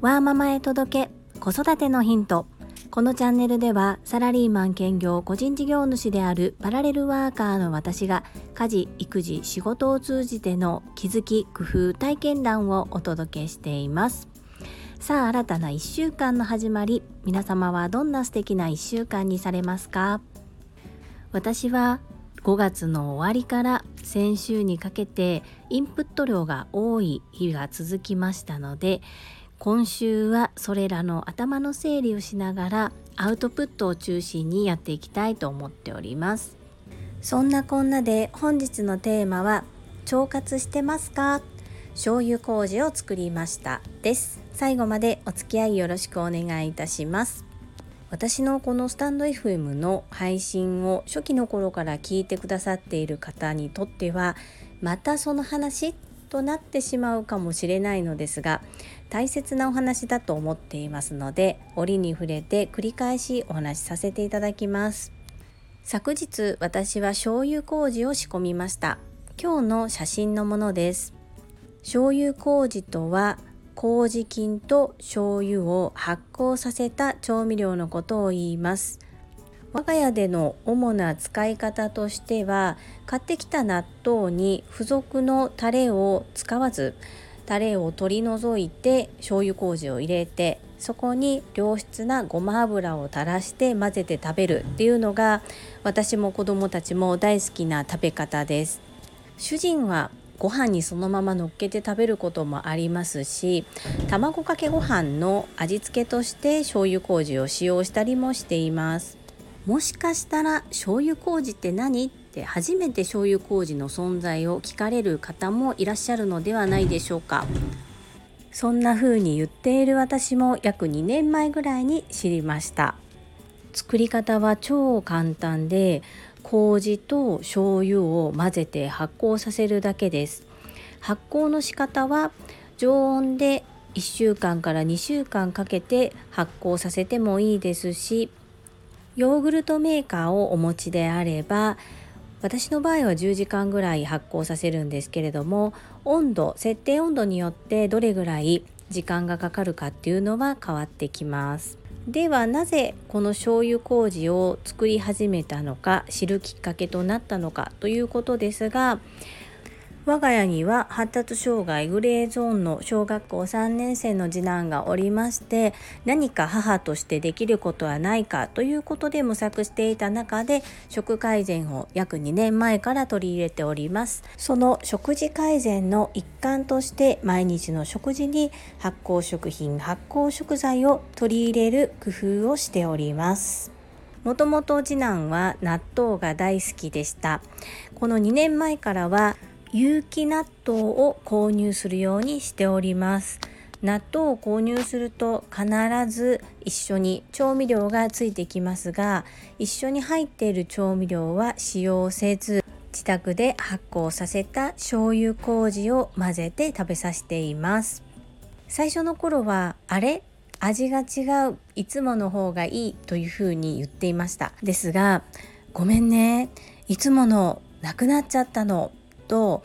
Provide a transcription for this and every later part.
ワーママへ届け子育てのヒント。このチャンネルではサラリーマン兼業個人事業主であるパラレルワーカーの私が家事育児仕事を通じての気づき工夫体験談をお届けしています。さあ新たな1週間の始まり皆様はどんな素敵な1週間にされますか？私は5月の終わりから先週にかけてインプット量が多い日が続きましたので今週はそれらの頭の整理をしながらアウトプットを中心にやっていきたいと思っております。そんなこんなで本日のテーマは腸活してますか？醤油麹を作りましたです。最後までお付き合いよろしくお願いいたします。私のこのスタンド FM の配信を初期の頃から聞いてくださっている方にとってはまたその話となってしまうかもしれないのですが大切なお話だと思っていますので折に触れて繰り返しお話しさせていただきます。昨日私は醤油麹を仕込みました。今日の写真のものです醤油麹とは麹菌と醤油を発酵させた調味料のことを言います。我が家での主な使い方としては買ってきた納豆に付属のタレを使わずタレを取り除いて醤油麹を入れてそこに良質なごま油を垂らして混ぜて食べるっていうのが私も子供たちも大好きな食べ方です。主人はご飯にそのまま乗っけて食べることもありますし卵かけご飯の味付けとして醤油麹を使用したりもしています。もしかしたら醤油麹って何って初めて醤油麹の存在を聞かれる方もいらっしゃるのではないでしょうか。そんな風に言っている私も約2年前ぐらいに知りました。作り方は超簡単で麹と醤油を混ぜて発酵させるだけです発酵の仕方は常温で1週間から2週間かけて発酵させてもいいですしヨーグルトメーカーをお持ちであれば私の場合は10時間ぐらい発酵させるんですけれども温度設定温度によってどれぐらい時間がかかるかっていうのは変わってきますではなぜこの醤油麹を作り始めたのか知るきっかけとなったのかということですが我が家には発達障害グレーゾーンの小学校3年生の次男がおりまして何か母としてできることはないかということで模索していた中で食改善を約2年前から取り入れております。その食事改善の一環として毎日の食事に発酵食品発酵食材を取り入れる工夫をしております。もともと次男は納豆が大好きでした。この2年前からは有機納豆を購入するようにしております。納豆を購入すると必ず一緒に調味料がついてきますが一緒に入っている調味料は使用せず自宅で発酵させた醤油麹を混ぜて食べさせています。最初の頃はあれ？味が違う。いつもの方がいいというふうに言っていました。ですがごめんね。いつものなくなっちゃったの。と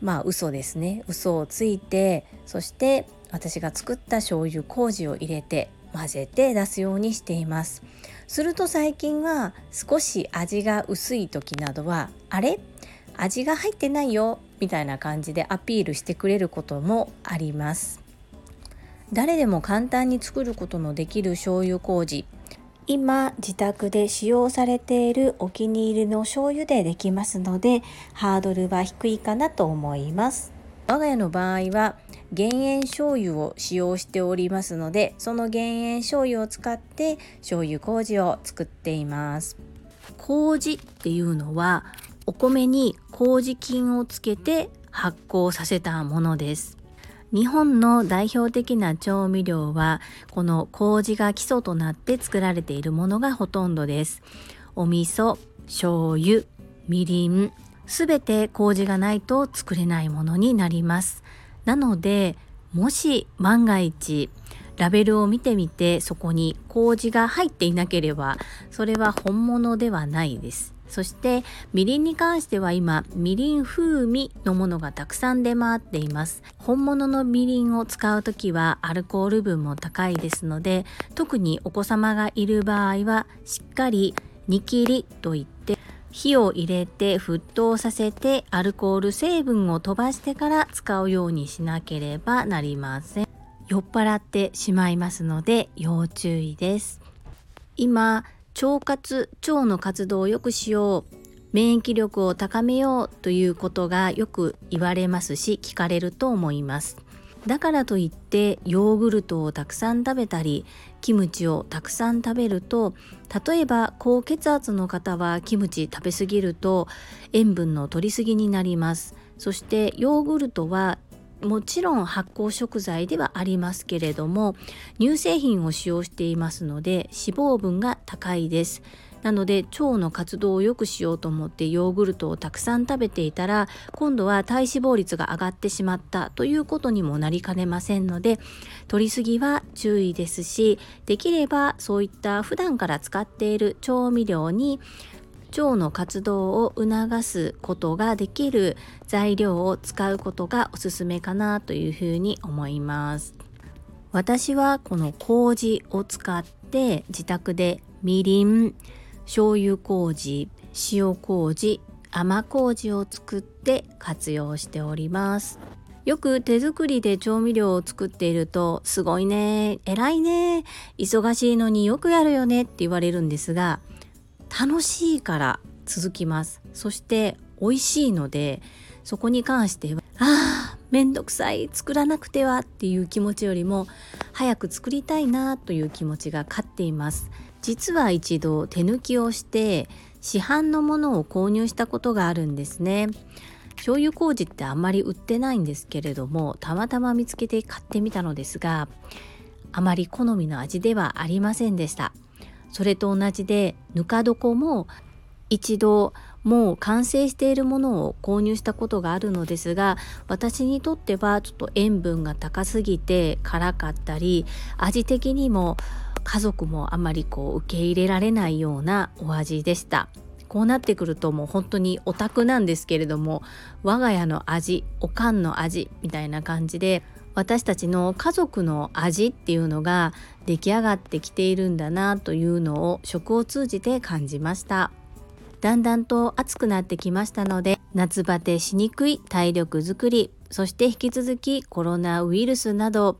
まあ嘘ですね。嘘をついてそして私が作った醤油麹を入れて混ぜて出すようにしています。すると最近は少し味が薄い時などはあれ？味が入ってないよみたいな感じでアピールしてくれることもあります。誰でも簡単に作ることのできる醤油麹今自宅で使用されているお気に入りの醤油でできますのでハードルは低いかなと思います。我が家の場合は減塩醤油を使用しておりますのでその減塩醤油を使って醤油麹を作っています。麹っていうのはお米に麹菌をつけて発酵させたものです。日本の代表的な調味料はこの麹が基礎となって作られているものがほとんどです。お味噌醤油みりんすべて麹がないと作れないものになります。なのでもし万が一ラベルを見てみてそこに麹が入っていなければそれは本物ではないです。そしてみりんに関しては今みりん風味のものがたくさん出回っています。本物のみりんを使う時はアルコール分も高いですので特にお子様がいる場合はしっかり煮切りといって火を入れて沸騰させてアルコール成分を飛ばしてから使うようにしなければなりません。酔っ払ってしまいますので要注意です。今腸活腸の活動を良くしよう免疫力を高めようということがよく言われますし聞かれると思います。だからといってヨーグルトをたくさん食べたりキムチをたくさん食べると例えば高血圧の方はキムチ食べ過ぎると塩分の取りすぎになります。そしてヨーグルトはもちろん発酵食材ではありますけれども乳製品を使用していますので脂肪分が高いです。なので腸の活動を良くしようと思ってヨーグルトをたくさん食べていたら今度は体脂肪率が上がってしまったということにもなりかねませんので取りすぎは注意ですしできればそういった普段から使っている調味料に腸の活動を促すことができる材料を使うことがおすすめかなというふうに思います。私はこの麹を使って自宅でみりん醤油麹塩麹甘麹を作って活用しております。よく手作りで調味料を作っているとすごいね偉いね忙しいのによくやるよねって言われるんですが楽しいから続きます。そして美味しいのでそこに関してはああめんどくさい作らなくてはっていう気持ちよりも早く作りたいなという気持ちが勝っています。実は一度手抜きをして市販のものを購入したことがあるんですね。醤油麹ってあんまり売ってないんですけれどもたまたま見つけて買ってみたのですがあまり好みの味ではありませんでした。それと同じでぬか床も一度もう完成しているものを購入したことがあるのですが私にとってはちょっと塩分が高すぎて辛かったり味的にも家族もあまりこう受け入れられないようなお味でした。こうなってくるともう本当にオタクなんですけれども我が家の味おかんの味みたいな感じで私たちの家族の味っていうのが出来上がってきているんだなというのを食を通じて感じました。だんだんと暑くなってきましたので夏バテしにくい体力づくりそして引き続きコロナウイルスなど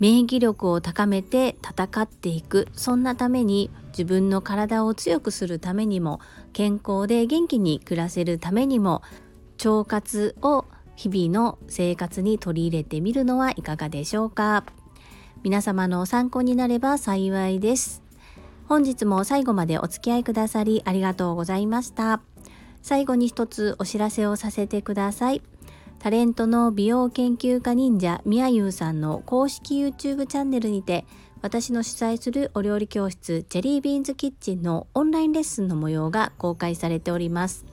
免疫力を高めて戦っていくそんなために自分の体を強くするためにも健康で元気に暮らせるためにも腸活を日々の生活に取り入れてみるのはいかがでしょうか？皆様の参考になれば幸いです。本日も最後までお付き合いくださりありがとうございました。最後に一つお知らせをさせてください。タレントの美容研究家忍者みやゆうさんの公式 YouTube チャンネルにて私の主催するお料理教室ジェリービーンズキッチンのオンラインレッスンの模様が公開されております。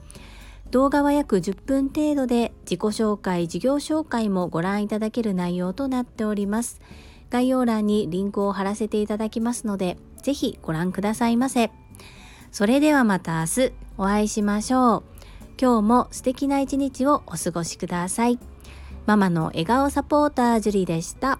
動画は約10分程度で自己紹介、事業紹介もご覧いただける内容となっております。概要欄にリンクを貼らせていただきますので、ぜひご覧くださいませ。それではまた明日お会いしましょう。今日も素敵な一日をお過ごしください。ママの笑顔サポータージュリでした。